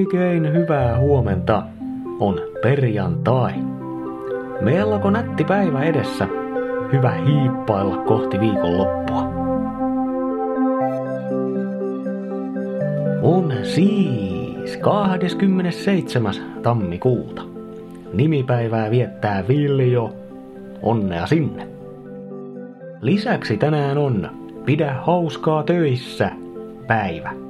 Oikein hyvää huomenta. On perjantai. Melko nätti päivä edessä. Hyvä hiippailla kohti viikonloppua. On siis 27. tammikuuta. Nimipäivää viettää Viljo. Onnea sinne. Lisäksi tänään on Pidä hauskaa töissä päivä.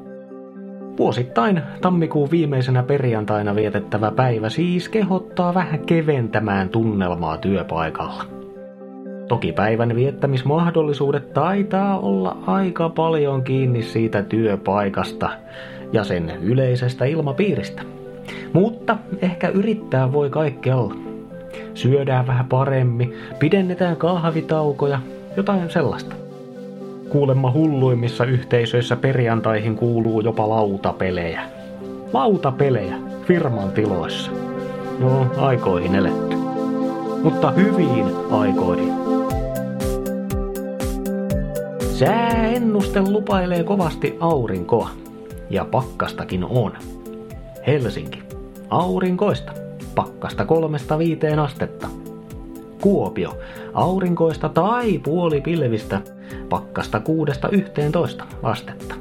Vuosittain tammikuun viimeisenä perjantaina vietettävä päivä siis kehottaa vähän keventämään tunnelmaa työpaikalla. Toki päivän viettämismahdollisuudet taitaa olla aika paljon kiinni siitä työpaikasta ja sen yleisestä ilmapiiristä. Mutta ehkä yrittää voi kaikkialla. Syödään vähän paremmin, pidennetään kahvitaukoja, jotain sellaista. Kuulemma hulluimmissa yhteisöissä perjantaihin kuuluu jopa lautapelejä. Lautapelejä firman tiloissa. No, aikoihin eletty. Mutta hyviin aikoihin. Sääennuste lupailee kovasti aurinkoa. Ja pakkastakin on. Helsinki. Aurinkoista. Pakkasta kolmesta viiteen astetta. Kuopio. Aurinkoista tai puolipilvistä pakkasta 6-11 astetta.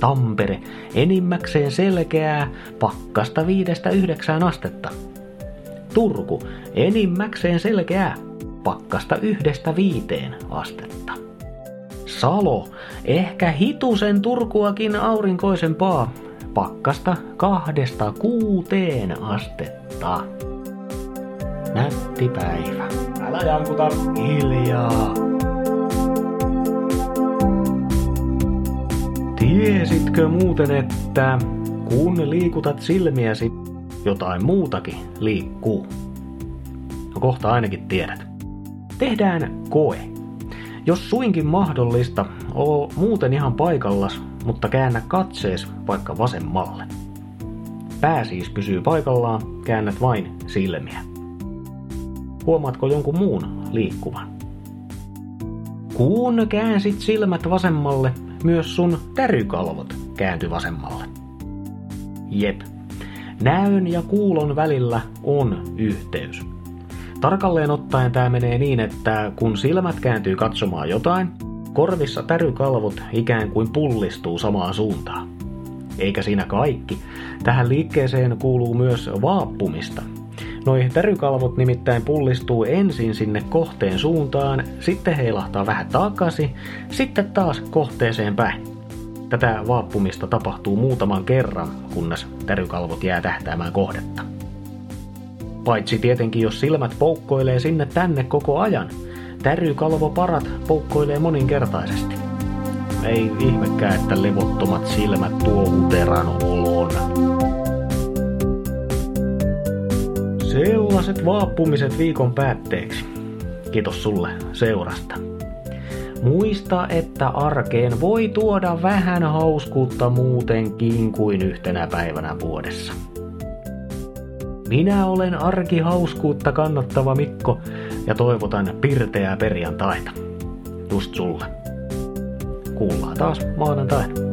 Tampere, enimmäkseen selkeää, pakkasta 5-9 astetta. Turku, enimmäkseen selkeää, pakkasta 1-5 astetta. Salo, ehkä hitusen Turkuakin aurinkoisempaa, pakkasta kahdesta kuuteen astetta. Nätti päivä. Älä jankuta. Hiljaa. Tiesitkö muuten, että kun liikutat silmiäsi, jotain muutakin liikkuu? No kohta ainakin tiedät. Tehdään koe. Jos suinkin mahdollista, oo muuten ihan paikallas, mutta käännä katsees vaikka vasemmalle. Pää siis pysyy paikallaan, käännät vain silmiä. Huomaatko jonkun muun liikkuvan? Kun käänsit silmät vasemmalle, myös sun tärykalvot käänty vasemmalle. Jep. Näön ja kuulon välillä on yhteys. Tarkalleen ottaen tämä menee niin, että kun silmät kääntyy katsomaan jotain, korvissa tärykalvot ikään kuin pullistuu samaan suuntaan. Eikä siinä kaikki. Tähän liikkeeseen kuuluu myös vaappumista. Noi tärykalvot nimittäin pullistuu ensin sinne kohteen suuntaan, sitten heilahtaa vähän takaisin, sitten taas kohteeseen päin. Tätä vaappumista tapahtuu muutaman kerran, kunnes tärykalvot jää tähtäämään kohdetta. Paitsi tietenkin, jos silmät poukkoilee sinne tänne koko ajan, tärykalvoparat poukkoilee moninkertaisesti. Ei ihmekään, että levottomat silmät tuo uteran olon. Sellaiset vaappumiset viikon päätteeksi. Kiitos sulle seurasta. Muista, että arkeen voi tuoda vähän hauskuutta muutenkin kuin yhtenä päivänä vuodessa. Minä olen arkihauskuutta kannattava Mikko ja toivotan pirteää perjantaita. Just sulle. Kuullaan taas maanantaina.